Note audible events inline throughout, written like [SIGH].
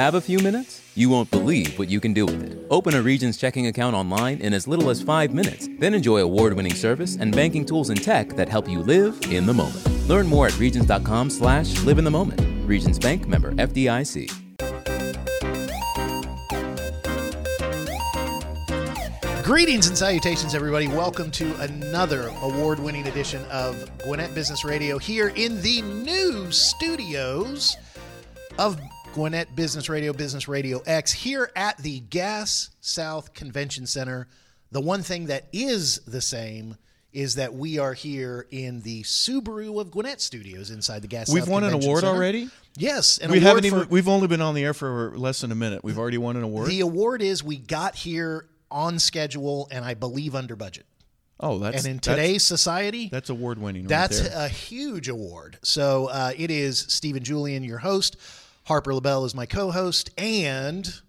Have a few minutes? You won't believe what you can do with it. Open a Regions checking account online in as little as five minutes, then enjoy award winning service and banking tools and tech that help you live in the moment. Learn more at Regions.com slash live in the moment. Regions Bank member FDIC. Greetings and salutations, everybody. Welcome to another award winning edition of Gwinnett Business Radio here in the new studios of Gwinnett Business Radio, Business Radio X, here at the Gas South Convention Center. The one thing that is the same is that we are here in the Subaru of Gwinnett studios inside the Gas We've South won an award Center. already. Yes, an we award haven't even. for- We've only been on the air for less than a minute. We've already won an award. The award is we got here on schedule and I believe under budget. oh, that's and in that's- today's society, that's, award winning. That's right there. a huge award. So uh, it is Stephen Julian, your host. Harper LaBelle is my co-host, and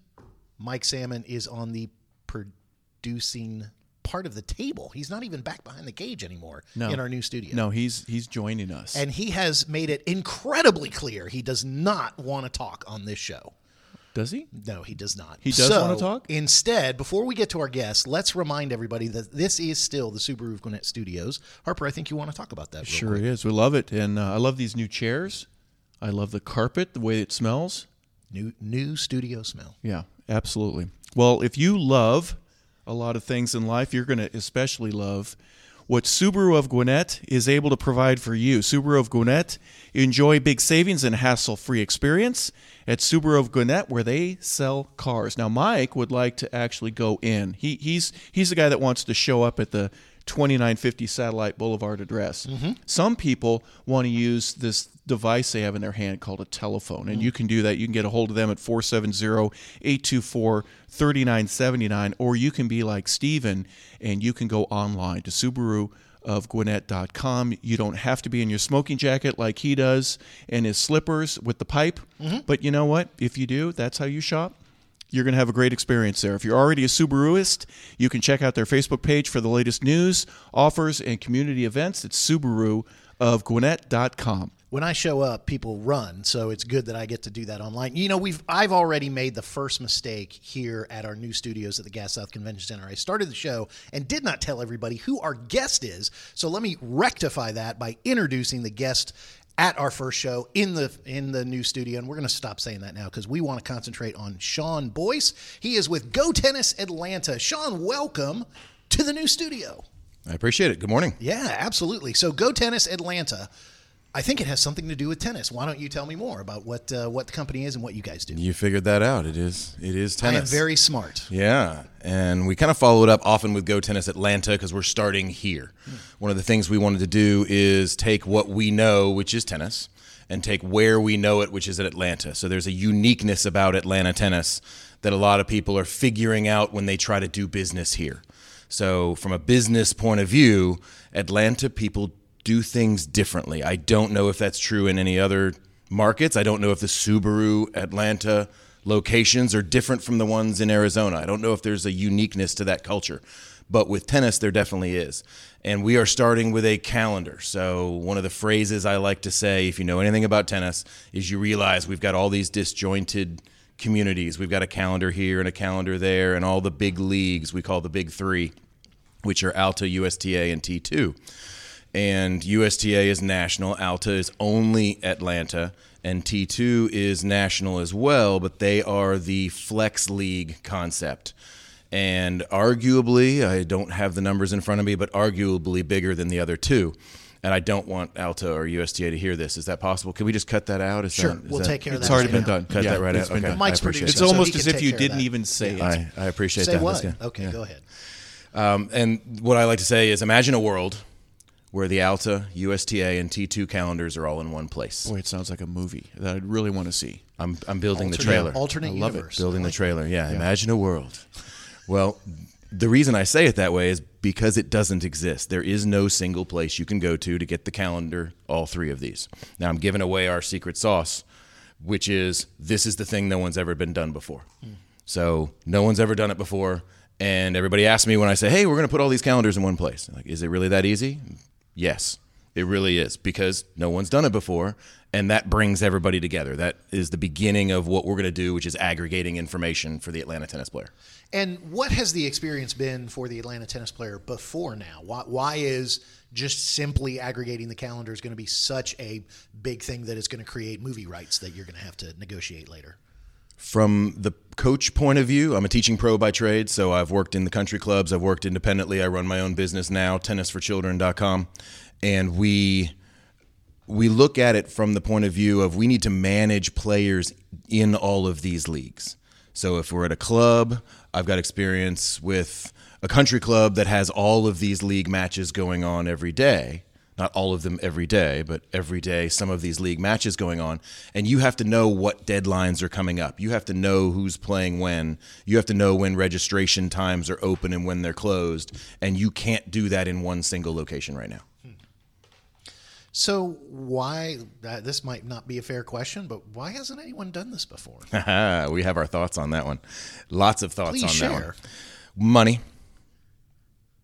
Mike Salmon is on the producing part of the table. He's not even back behind the cage anymore No. in our new studio. no. He's he's joining us. And he has made it incredibly clear he does not want to talk on this show. Does he? No, he does not. He does So, wanna talk? Instead, before we get to our guests, let's remind everybody that this is still the Subaru of Gwinnett Studios. Harper, I think you want to talk about that. Sure quick. is. We love it, and uh, I love these new chairs. I love the carpet, the way it smells. New new studio smell. Yeah, absolutely. Well, if you love a lot of things in life, you're going to especially love what Subaru of Gwinnett is able to provide for you. Subaru of Gwinnett, enjoy big savings and hassle-free experience at Subaru of Gwinnett, where they sell cars. Now, Mike would like to actually go in. He, he's he's the guy that wants to show up at the 2950 Satellite Boulevard address. Mm-hmm. Some people want to use this device they have in their hand called a telephone, and mm. you can do that. You can get a hold of them at 470 824 3979, or you can be like Stephen and you can go online to Subaru of Gwinnett.com. You don't have to be in your smoking jacket like he does and his slippers with the pipe. Mm-hmm. But you know what? If you do, that's how you shop you're going to have a great experience there. If you're already a Subaruist, you can check out their Facebook page for the latest news, offers, and community events. It's Subaru of Gwinnett.com. When I show up, people run, so it's good that I get to do that online. You know, we've I've already made the first mistake here at our new studios at the Gas South Convention Center. I started the show and did not tell everybody who our guest is. So let me rectify that by introducing the guest at our first show in the in the new studio and we're going to stop saying that now because we want to concentrate on Shaun Boyce. He is with Go Tennis Atlanta. Sean, welcome to the new studio. I appreciate it. Good morning. Yeah, absolutely. So Go Tennis Atlanta. I think it has something to do with tennis. Why don't you tell me more about what uh, what the company is and what you guys do? You figured that out. It is it is I am tennis. very smart. yeah, and we kind of follow it up often with Go Tennis Atlanta because we're starting here. One of the things we wanted to do is take what we know, which is tennis, and take where we know it, which is at Atlanta. So there's a uniqueness about Atlanta tennis that a lot of people are figuring out when they try to do business here. So from a business point of view, Atlanta people do things differently. I don't know if that's true in any other markets. I don't know if the Subaru Atlanta locations are different from the ones in Arizona. I don't know if there's a uniqueness to that culture. But with tennis, there definitely is. And we are starting with a calendar. So, one of the phrases I like to say, if you know anything about tennis, is you realize we've got all these disjointed communities. We've got a calendar here and a calendar there, and all the big leagues we call the big three, which are Alta, USTA, and T2 and USTA is national. Alta is only Atlanta, and T2 is national as well, but they are the flex league concept. And arguably, I don't have the numbers in front of me, but arguably bigger than the other two. And I don't want Alta or USTA to hear this. Is that possible? Can we just cut that out? Is Sure, that, is we'll that- take care of that. It's already right been now. done. Cut Yeah, that right it's out. been Okay, done. Mike's I producer, It's so almost as if you didn't even say it. I, I appreciate Say that. what? Okay, Yeah. go ahead. Um, and what I like to say is imagine a world where the Alta, USTA, and T2 calendars are all in one place. Boy, it sounds like a movie that I'd really want to see. I'm, I'm building the trailer. Alternate I love it. building I the trailer. Yeah, imagine a world. Well, the reason I say it that way is because it doesn't exist. There is no single place you can go to to get the calendar, all three of these. Now, I'm giving away our secret sauce, which is this is the thing no one's ever been done before. So, no one's ever done it before. And everybody asks me when I say, hey, we're going to put all these calendars in one place. Like, is it really that easy? Yes. It really is because no one's done it before, and that brings everybody together. That is the beginning of what we're going to do, which is aggregating information for the Atlanta tennis player. And what has the experience been for the Atlanta tennis player before now? Why, why is just simply aggregating the calendars going to be such a big thing that it's going to create movie rights that you're going to have to negotiate later? From the coach point of view, I'm a teaching pro by trade, so I've worked in the country clubs, I've worked independently, I run my own business now, tennisforchildren.com, and we we look at it from the point of view of we need to manage players in all of these leagues. So if we're at a club, I've got experience with a country club that has all of these league matches going on every day. Not all of them every day, but every day some of these league matches going on. And you have to know what deadlines are coming up. You have to know who's playing when. You have to know when registration times are open and when they're closed. And you can't do that in one single location right now. So why? Uh, this might not be a fair question, but why hasn't anyone done this before? [LAUGHS] we have our thoughts on that one. Lots of thoughts Please on share. that one. Money.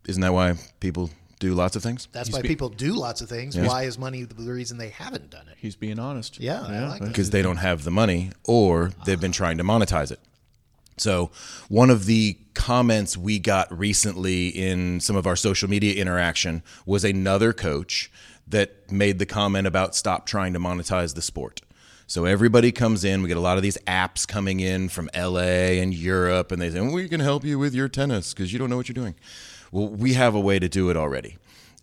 Isn't that why people do lots of things? That's why people do lots of things. Why is money the reason they haven't done it? He's being honest. Yeah, I like that. because they don't have the money or they've been trying to monetize it. So, one of the comments we got recently in some of our social media interaction was another coach that made the comment about stop trying to monetize the sport. So everybody comes in. We get a lot of these apps coming in from LA and Europe, and they say, well, "We can help you with your tennis because you don't know what you're doing." Well, we have a way to do it already.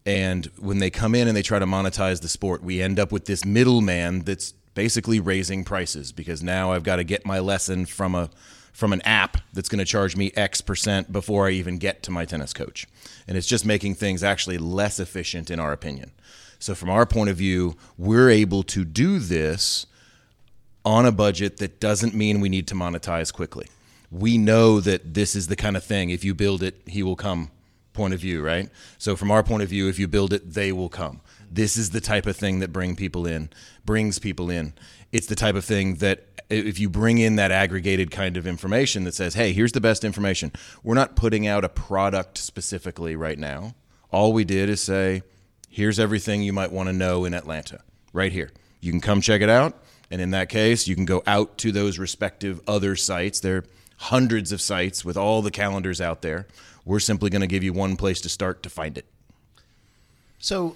And when they come in and they try to monetize the sport, we end up with this middleman that's basically raising prices because now I've got to get my lesson from a from an app that's going to charge me X percent before I even get to my tennis coach. And it's just making things actually less efficient in our opinion. So from our point of view, we're able to do this on a budget that doesn't mean we need to monetize quickly. We know that this is the kind of thing if you build it, he will come point of view, right? So from our point of view, if you build it, they will come. This is the type of thing that bring people in, brings people in. It's the type of thing that if you bring in that aggregated kind of information that says, "Hey, here's the best information." We're not putting out a product specifically right now. All we did is say, "Here's everything you might want to know in Atlanta." Right here. You can come check it out. And in that case, you can go out to those respective other sites. There are hundreds of sites with all the calendars out there. We're simply going to give you one place to start to find it. So,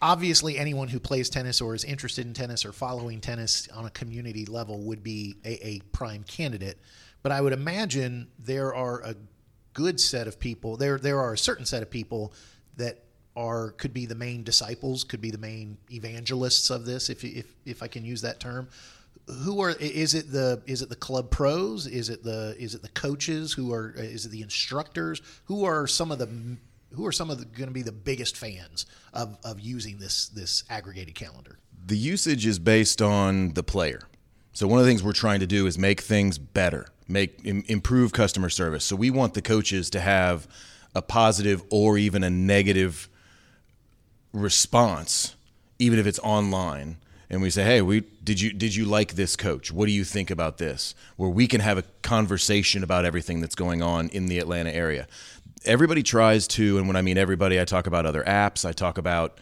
obviously, anyone who plays tennis or is interested in tennis or following tennis on a community level would be a, a prime candidate. But I would imagine there are a good set of people. There, there are a certain set of people that are could be the main disciples, could be the main evangelists of this, if if if I can use that term. Who are is it the is it the club pros? Is it the is it the coaches who are is it the instructors? Who are some of the who are some of the going to be the biggest fans of, of using this this aggregated calendar? The usage is based on the player. So one of the things we're trying to do is make things better, make im- improve customer service. So we want the coaches to have a positive or even a negative response, even if it's online. And we say, "Hey, we did you did you like this coach? What do you think about this?" Where we can have a conversation about everything that's going on in the Atlanta area. Everybody tries to, and when I mean everybody, I talk about other apps. I talk about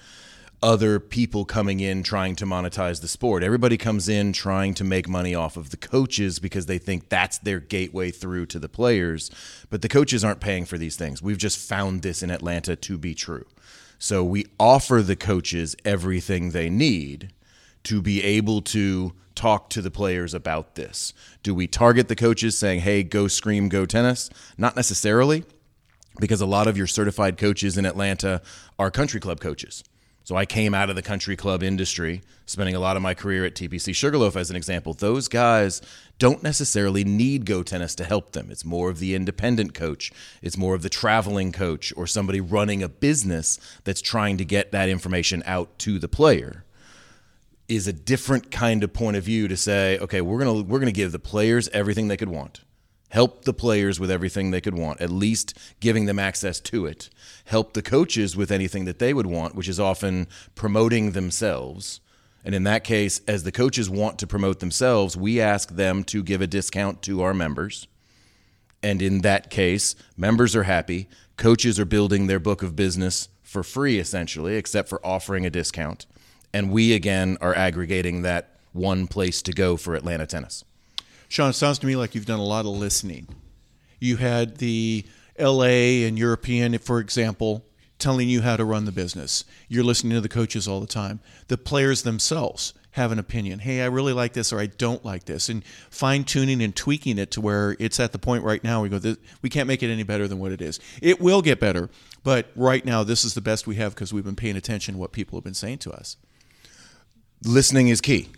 other people coming in trying to monetize the sport. Everybody comes in trying to make money off of the coaches because they think that's their gateway through to the players. But the coaches aren't paying for these things. We've just found this in Atlanta to be true. So we offer the coaches everything they need to be able to talk to the players about this. Do we target the coaches saying, hey, go scream, go tennis? Not necessarily, because a lot of your certified coaches in Atlanta are country club coaches. So I came out of the country club industry, spending a lot of my career at TPC Sugarloaf as an example. Those guys don't necessarily need Go Tennis to help them. It's more of the independent coach, it's more of the traveling coach, or somebody running a business that's trying to get that information out to the player. Is a different kind of point of view to say, okay, we're gonna we're gonna give the players everything they could want help the players with everything they could want, at least giving them access to it. Help the coaches with anything that they would want, which is often promoting themselves. And in that case, as the coaches want to promote themselves, we ask them to give a discount to our members. And in that case, members are happy, coaches are building their book of business for free, essentially, except for offering a discount. And we, again, are aggregating that one place to go for Atlanta tennis. Shaun, it sounds to me like you've done a lot of listening. You had the LA and European, for example, telling you how to run the business. You're listening to the coaches all the time. The players themselves have an opinion. Hey, I really like this or I don't like this. And fine tuning and tweaking it to where it's at the point right now we go, we can't make it any better than what it is. It will get better, but right now this is the best we have because we've been paying attention to what people have been saying to us. Listening is key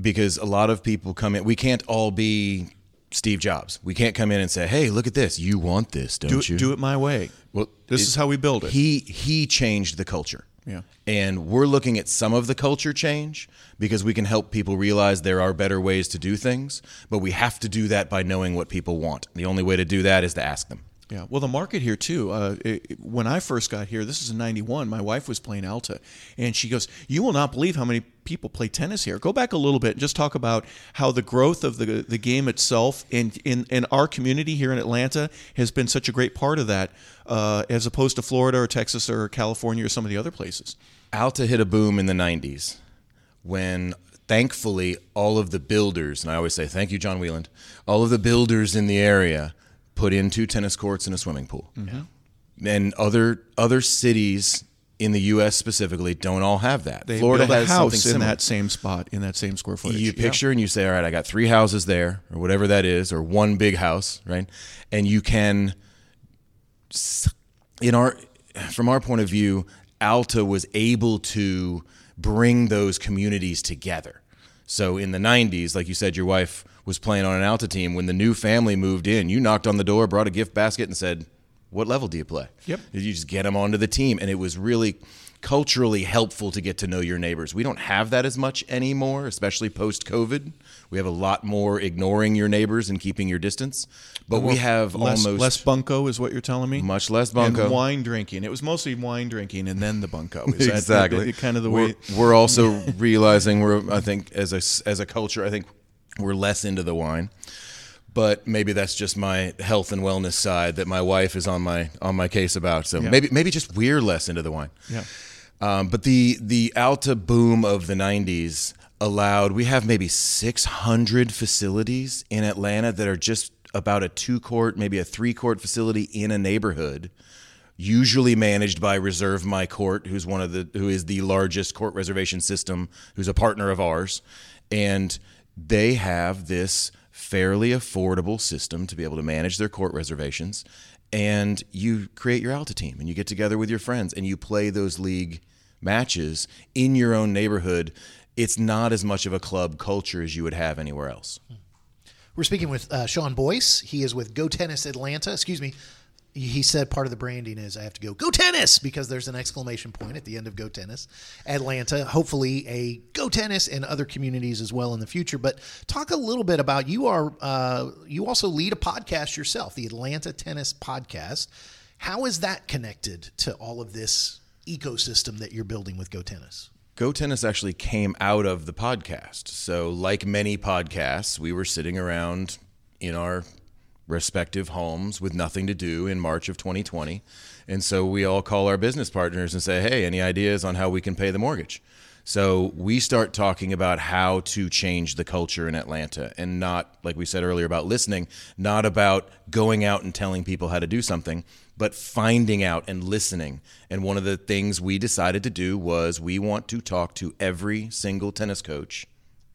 because a lot of people come in. We can't all be Steve Jobs. We can't come in and say, "Hey, look at this. You want this, don't do it, you?" Do it my way. Well, this it- is how we build it. He he changed the culture. Yeah. And we're looking at some of the culture change because we can help people realize there are better ways to do things, but we have to do that by knowing what people want. The only way to do that is to ask them. Yeah, well, the market here too. Uh, it, when I first got here, this is in '91. My wife was playing Alta, and she goes, "You will not believe how many people play tennis here." Go back a little bit and just talk about how the growth of the the game itself and in in our community here in Atlanta has been such a great part of that, uh, as opposed to Florida or Texas or California or some of the other places. Alta hit a boom in the 90s when thankfully all of the builders, and I always say thank you, John Wieland, all of the builders in the area put in two tennis courts and a swimming pool. Mm-hmm. And other other cities in the U.S. specifically don't all have that. They Florida build a has something house in that same spot in that same square footage. You Yeah. picture and you say, all right, I got three houses there, or whatever that is, or one big house, right? And you can, in our, from our point of view, Alta was able to bring those communities together. So in the 90s, like you said, your wife was playing on an Alta team. When the new family moved in, you knocked on the door, brought a gift basket, and said, what level do you play? Yep. You just get them onto the team, and it was really culturally helpful to get to know your neighbors. We don't have that as much anymore, especially post COVID. We have a lot more ignoring your neighbors and keeping your distance, but we have less, almost less bunko is what you're telling me. much less bunko. and wine drinking. It was mostly wine drinking and then the bunko. Is that the- [LAUGHS] exactly kind of the we're, way? we're also [LAUGHS] realizing we're I think as a as a culture I think we're less into the wine. But maybe that's just my health and wellness side that my wife is on my on my case about. So maybe maybe just we're less into the wine. Yeah. Um, but the the Alta boom of the '90s allowed. We have maybe 600 facilities in Atlanta that are just about a two court, maybe a three court facility in a neighborhood, usually managed by Reserve My Court, who's one of the who is the largest court reservation system, who's a partner of ours, and they have this fairly affordable system to be able to manage their court reservations. And you create your Alta team, and you get together with your friends, and you play those league matches in your own neighborhood. It's not as much of a club culture as you would have anywhere else. We're speaking with uh, Shaun Boyce. He is with Go Tennis Atlanta. Excuse me. He said part of the branding is I have to go Go Tennis because there's an exclamation point at the end of Go Tennis Atlanta. Hopefully, a Go Tennis and other communities as well in the future. But talk a little bit about you are uh, you also lead a podcast yourself, the Atlanta Tennis Podcast. How is that connected to all of this ecosystem that you're building with Go Tennis? Go Tennis actually came out of the podcast. So, like many podcasts, we were sitting around in our respective homes with nothing to do in March of 2020. And so we all call our business partners and say, hey, any ideas on how we can pay the mortgage? So we start talking about how to change the culture in Atlanta and not, like we said earlier, about listening, not about going out and telling people how to do something, but finding out and listening. And one of the things we decided to do was we want to talk to every single tennis coach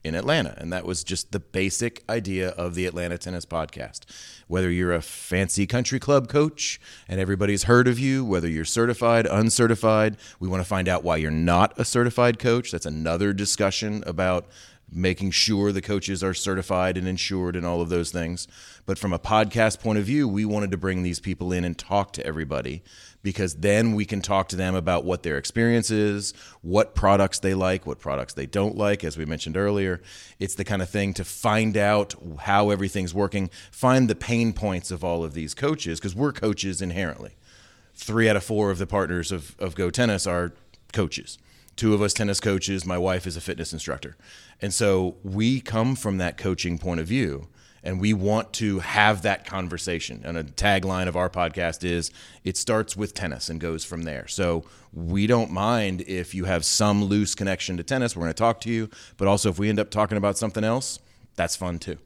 in Atlanta. And that was just the basic idea of the Atlanta Tennis Podcast. Whether you're a fancy country club coach and everybody's heard of you, whether you're certified, uncertified, we want to find out why you're not a certified coach. That's another discussion about making sure the coaches are certified and insured and all of those things. But from a podcast point of view, we wanted to bring these people in and talk to everybody because then we can talk to them about what their experience is, what products they like, what products they don't like, as we mentioned earlier. It's the kind of thing to find out how everything's working, find the pain points of all of these coaches, because we're coaches inherently. Three out of four of the partners of, of Go Tennis are coaches. Two of us tennis coaches, my wife is a fitness instructor. And so we come from that coaching point of view And we want to have that conversation. And a tagline of our podcast is it starts with tennis and goes from there. So we don't mind if you have some loose connection to tennis. We're going to talk to you. But also, if we end up talking about something else, that's fun too.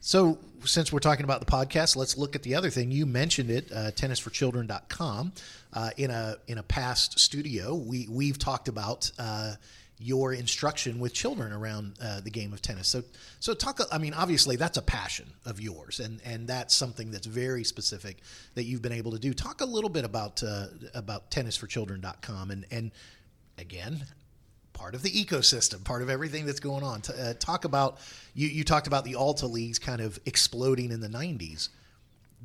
So, since we're talking about the podcast, let's look at the other thing. You mentioned it, uh, tennisforchildren.com. Uh, in a in a past studio, we we've talked about uh, your instruction with children around uh, the game of tennis. So, so talk. I mean, obviously, that's a passion of yours, and and that's something that's very specific that you've been able to do. Talk a little bit about uh, about tennisforchildren.com, and and again, part of the ecosystem, part of everything that's going on. T- uh, talk about you. You talked about the Alta leagues kind of exploding in the '90s.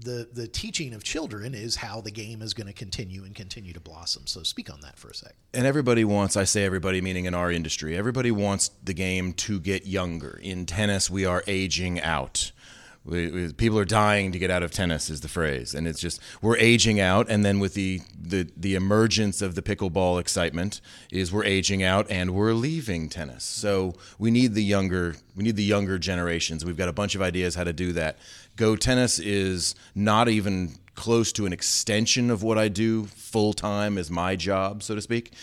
The the teaching of children is how the game is going to continue and continue to blossom. So speak on that for a sec. And everybody wants, I say everybody, meaning in our industry, everybody wants the game to get younger. In tennis, we are aging out. We, we, people are dying to get out of tennis is the phrase and it's just we're aging out and then with the, the the emergence of the pickleball excitement is we're aging out and we're leaving tennis so we need the younger we need the younger generations we've got a bunch of ideas how to do that go tennis is not even close to an extension of what i do full time as my job so to speak.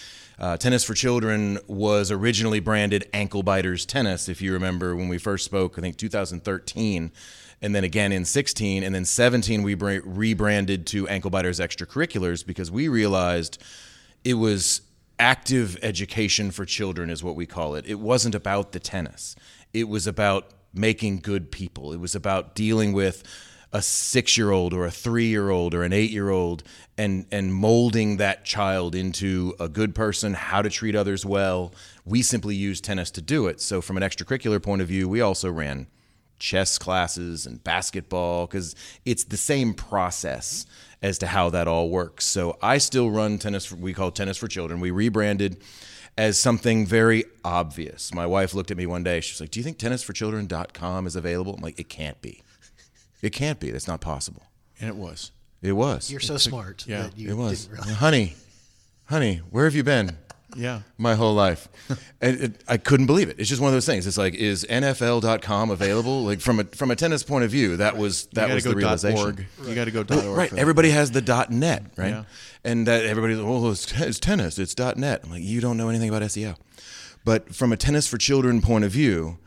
Uh, tennis for Children was originally branded Ankle Biters Tennis, if you remember when we first spoke, I think 2013 and then again in 16 and then 17 we rebranded to ankle biters extracurriculars because we realized it was active education for children is what we call it. It wasn't about the tennis. It was about making good people it was about dealing with a six year old or a three year old or an eight year old and and molding that child into a good person how to treat others well we simply use tennis to do it so from an extracurricular point of view we also ran chess classes and basketball because it's the same process as to how that all works. So I still run tennis. We call tennis for children. We rebranded as something very obvious. My wife looked at me one day. She's like, "Do you think tennisforchildren.com is available?" I'm like, "It can't be. It can't be. That's not possible." And it was. It was. You're so smart. yeah, that you it was. didn't realize. honey, honey, where have you been? Yeah. my whole life. [LAUGHS] and it, I couldn't believe it. It's just one of those things. It's like, is NFL.com available? Like from a from a tennis point of view, that was that was the realization. .org. You got to go Well, .org. right. Everybody has the dot .net, right? Yeah. And that everybody's oh, it's, it's tennis. It's dot .net. I'm like, you don't know anything about SEO. But from a tennis for children point of view,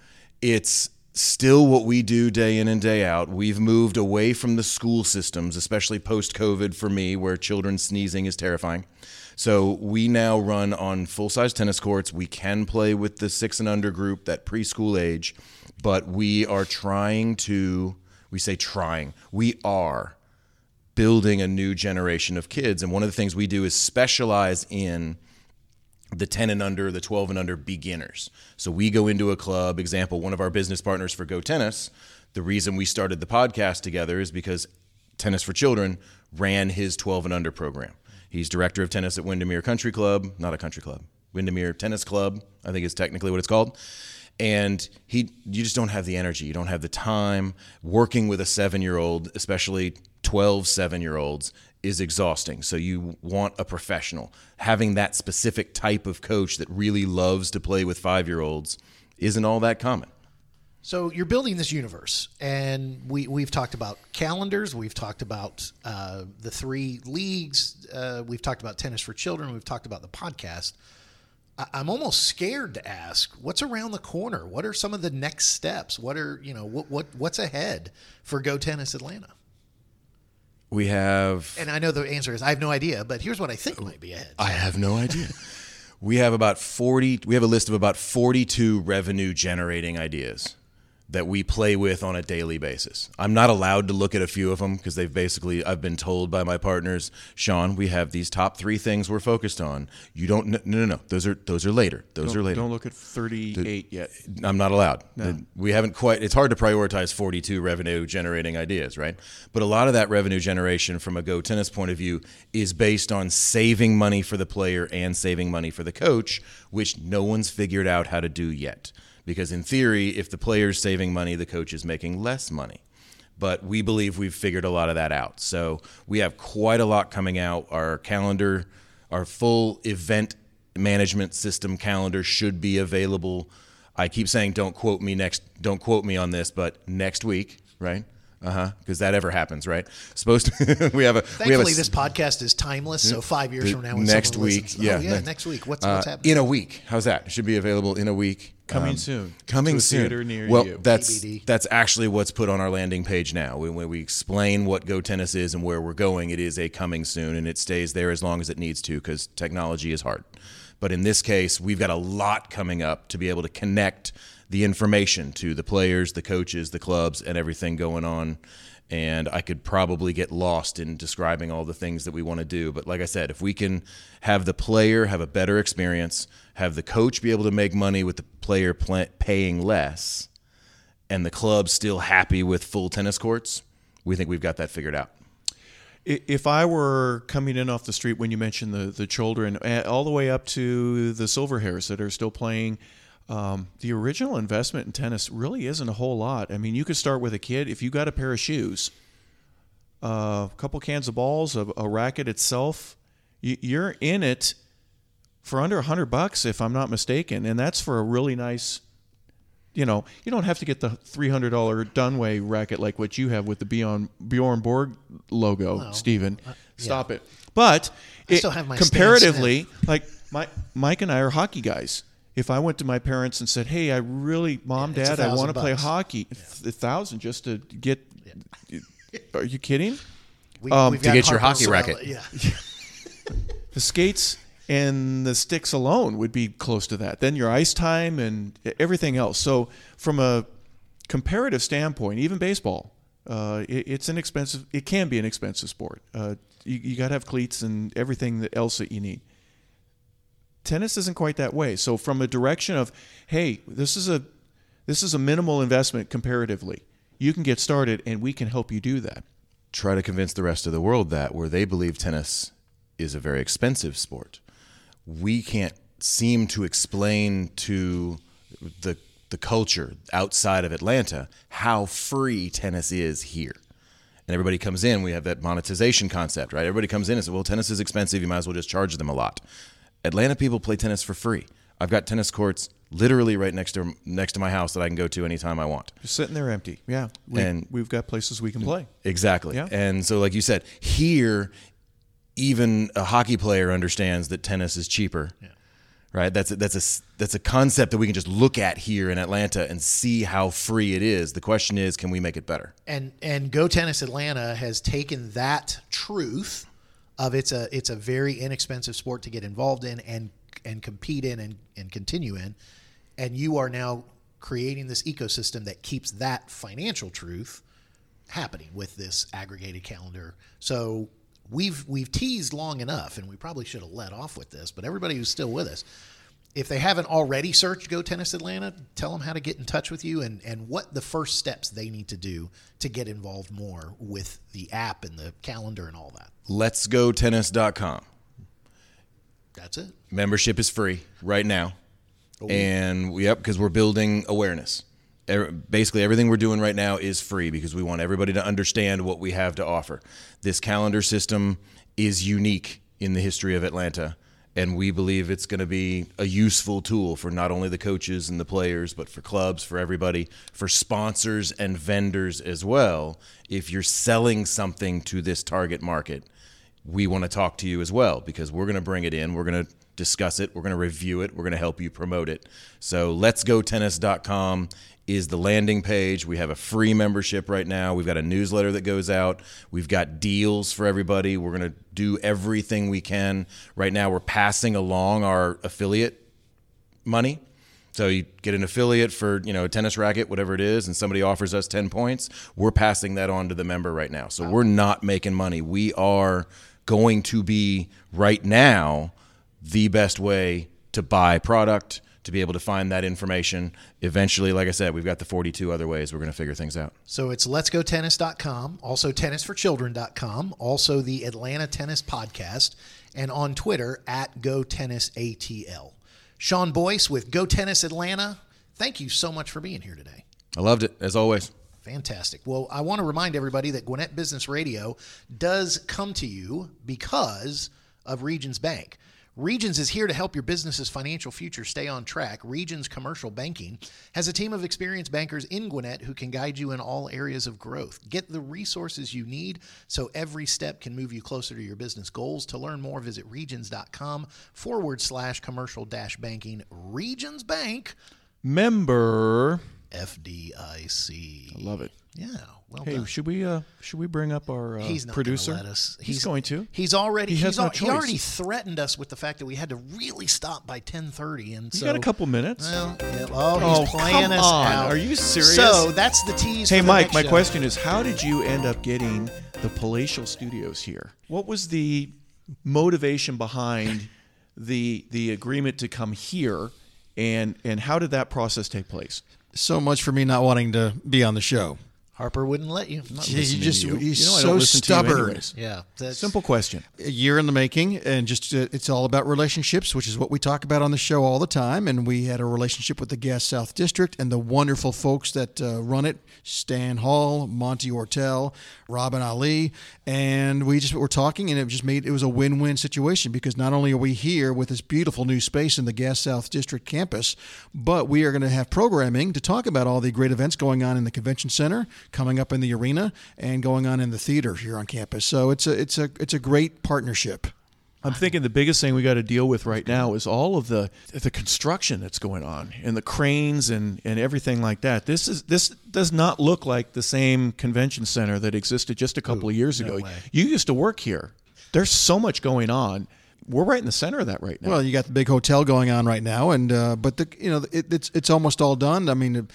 it's still what we do day in and day out. We've moved away from the school systems, especially post COVID for me, where children sneezing is terrifying. So we now run on full size tennis courts. We can play with the six and under group, that preschool age, but we are trying to, we say trying, we are building a new generation of kids. And one of the things we do is specialize in the 10 and under, the 12 and under beginners. So we go into a club, example, one of our business partners for Go Tennis, the reason we started the podcast together is because Tennis for Children ran his 12 and under program. He's director of tennis at Windermere Country Club, not a country club, Windermere Tennis Club, I think is technically what it's called. And he, you just don't have the energy, you don't have the time. Working with a seven year old, especially 12 seven year olds, is exhausting. So you want a professional. Having that specific type of coach that really loves to play with five year olds isn't all that common. So you're building this universe, and we we've talked about calendars. We've talked about uh, the three leagues. Uh, we've talked about tennis for children. We've talked about the podcast. I, I'm almost scared to ask what's around the corner. What are some of the next steps? What are you know what what what's ahead for Go Tennis Atlanta? We have And I know the answer is I have no idea, but here's what I think might be ahead. I have no idea. we have about 40 we have a list of about 42 revenue generating ideas that we play with on a daily basis. I'm not allowed to look at a few of them because they've basically I've been told by my partners, Shaun, we have these top 3 things we're focused on. You don't no no no, those are those are later. Those Don't, are later. don't look at 38 yet. I'm not allowed. We haven't quite. It's hard to prioritize 42 revenue generating ideas, right? But a lot of that revenue generation, from a Go Tennis point of view, is based on saving money for the player and saving money for the coach, which no one's figured out how to do yet. Because in theory, if the player's saving money, the coach is making less money but we believe we've figured a lot of that out. So we have quite a lot coming out. Our calendar, our full event management system calendar should be available. I keep saying don't quote me next, don't quote me on this, but next week, right? Uh huh. Because that ever happens, right? Supposed to. [LAUGHS] we have a. we have a Thankfully, this podcast is timeless. So five years from now, next week, listens- yeah, oh, yeah, next- next week. What's uh, what's happening? in a week. How's that? It should be available in a week. Coming Um, soon. Coming To a soon. theater near well, you. that's TBD. that's actually what's put on our landing page now. When, when we explain what Go Tennis is and where we're going, it is a coming soon, and it stays there as long as it needs to because technology is hard. But in this case, we've got a lot coming up to be able to connect the information to the players, the coaches, the clubs, and everything going on. And I could probably get lost in describing all the things that we want to do. But like I said, if we can have the player have a better experience, have the coach be able to make money with the player pla paying less, and the club still happy with full tennis courts, we think we've got that figured out. If I were coming in off the street when you mentioned the the children, all the way up to the silver hairs that are still playing, um, the original investment in tennis really isn't a whole lot. I mean, you could start with a kid if you got a pair of shoes, uh, a couple cans of balls, a, a racket itself. You, you're in it for under a hundred bucks, if I'm not mistaken, and that's for a really nice. You know, you don't have to get the three hundred dollar Donnay racket like what you have with the Bjorn Bjorn Borg logo, Stephen. Stop it. But it- still have my comparatively, like my Mike and I are hockey guys. If I went to my parents and said, "Hey, I really, mom, it's a dad, I want to play bucks. hockey," a thousand just to get. Are you kidding? We, um, to get your hockey racket. yeah. [LAUGHS] the skates and the sticks alone would be close to that. Then your ice time and everything else. So from a comparative standpoint, even baseball, uh, it, it's an expensive. It can be an expensive sport. Uh, you you got to have cleats and everything else that you need. Tennis isn't quite that way. So from a direction of, hey, this is a this is a minimal investment comparatively. You can get started, and we can help you do that. Try to convince the rest of the world that where they believe tennis is a very expensive sport, we can't seem to explain to the the culture outside of Atlanta how free tennis is here. And everybody comes in, we have that monetization concept, right? Everybody comes in and says, well, tennis is expensive, you might as well just charge them a lot. Atlanta people play tennis for free. I've got tennis courts literally right next to next to my house that I can go to anytime I want. Just sitting there empty. Yeah, we, And- we've got places we can play. Exactly. Yeah. And so, like you said, here, even a hockey player understands that tennis is cheaper. Yeah. Right. That's a, that's a s- that's a concept that we can just look at here in Atlanta and see how free it is. The question is, can we make it better? and and Go Tennis Atlanta has taken that truth of it's a it's a very inexpensive sport to get involved in and and compete in and, and continue in, and you are now creating this ecosystem that keeps that financial truth happening with this aggregated calendar. So we've we've teased long enough, and we probably should have let off with this. But everybody who's still with us, if they haven't already searched Go Tennis Atlanta, tell them how to get in touch with you and and what the first steps they need to do to get involved more with the app and the calendar and all that. Let's go tennis.com. That's it. Membership is free right now. And yep, because we're building awareness. Basically, everything we're doing right now is free because we want everybody to understand what we have to offer. This calendar system is unique in the history of Atlanta, and we believe it's going to be a useful tool for not only the coaches and the players, but for clubs, for everybody, for sponsors and vendors as well. If you're selling something to this target market, we want to talk to you as well because we're going to bring it in. We're going to discuss it. We're going to review it. We're going to help you promote it. So let's go tennis.com is the landing page. We have a free membership right now. We've got a newsletter that goes out. We've got deals for everybody. We're going to do everything we can. Right now, we're passing along our affiliate money. So you get an affiliate for, you know, a tennis racket, whatever it is, and somebody offers us 10 points, we're passing that on to the member right now. So we're not making money. We are going to be right now the best way to buy product, to be able to find that information. Eventually, like I said, we've got the 42 other ways we're going to figure things out. So it's letsgotennis.com, also tennisforchildren.com, also the Atlanta Tennis Podcast, and on Twitter at GoTennisATL. Shaun Boyce with Go Tennis Atlanta, thank you so much for being here today. I loved it, as always. Fantastic. Well, I want to remind everybody that Gwinnett Business Radio does come to you because of Regions Bank. Regions is here to help your business's financial future stay on track. Regions Commercial Banking has a team of experienced bankers in Gwinnett who can guide you in all areas of growth. Get the resources you need so every step can move you closer to your business goals. To learn more, visit regions.com forward slash commercial dash banking. Regions Bank, Member. FDIC. I love it. Yeah, well Hey, done. should we uh should we bring up our uh, He's producer? Us. He's, going to. He's already. He has he's no al- he already threatened us with the fact that we had to really stop by ten thirty, and You so got a couple minutes. Well, yeah, oh, he's Oh, playing us on. out. Are you serious? So that's the tease. Hey, Mike, my show. question is how did you end up getting the Palatial Studios here? What was the motivation behind the the agreement to come here and and how did that process take place? So much for me not wanting to be on the show. Harper wouldn't let you. He just you. he's You know so don't listen to you stubborn. Yeah, that's, Simple question. a year in the making and just uh, it's all about relationships which is what we talk about on the show all the time and we had a relationship with the gas south district and the wonderful folks that uh, run it stan hall monty ortel robin ali and we just were talking and it just made it was a win-win situation because not only are we here with this beautiful new space in the gas south district campus but we are going to have programming to talk about all the great events going on in the convention center coming up in the arena and going on in the theater here on campus so it's a it's a it's a great partnership I'm thinking the biggest thing we got to deal with right now is all of the the construction that's going on and the cranes and, and everything like that. This is this does not look like the same convention center that existed just a couple of years ago. You used to work here. There's so much going on. We're right in the center of that right now. Well, you got the big hotel going on right now, and uh, but the you know it, it's it's almost all done. I mean,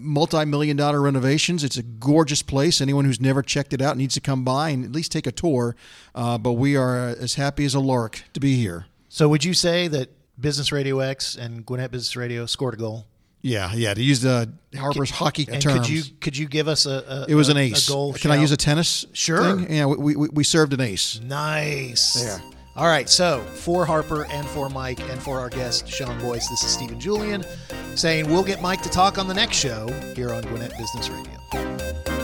multi million dollar renovations. It's a gorgeous place. Anyone who's never checked it out needs to come by and at least take a tour. Uh, but we are as happy as a lark to be here. so would you say that Business Radio X and Gwinnett Business Radio scored a goal? Yeah, yeah. To use the Harper's hockey And terms, could you could you give us a, a it was a- an ace. A goal Can I use a tennis? Sure. Thing? Yeah, we, we, we served an ace. Nice. There. All right, so for Harper and for Mike and for our guest Shaun Boyce, this is Stephen Julian saying we'll get Mike to talk on the next show here on Gwinnett Business Radio.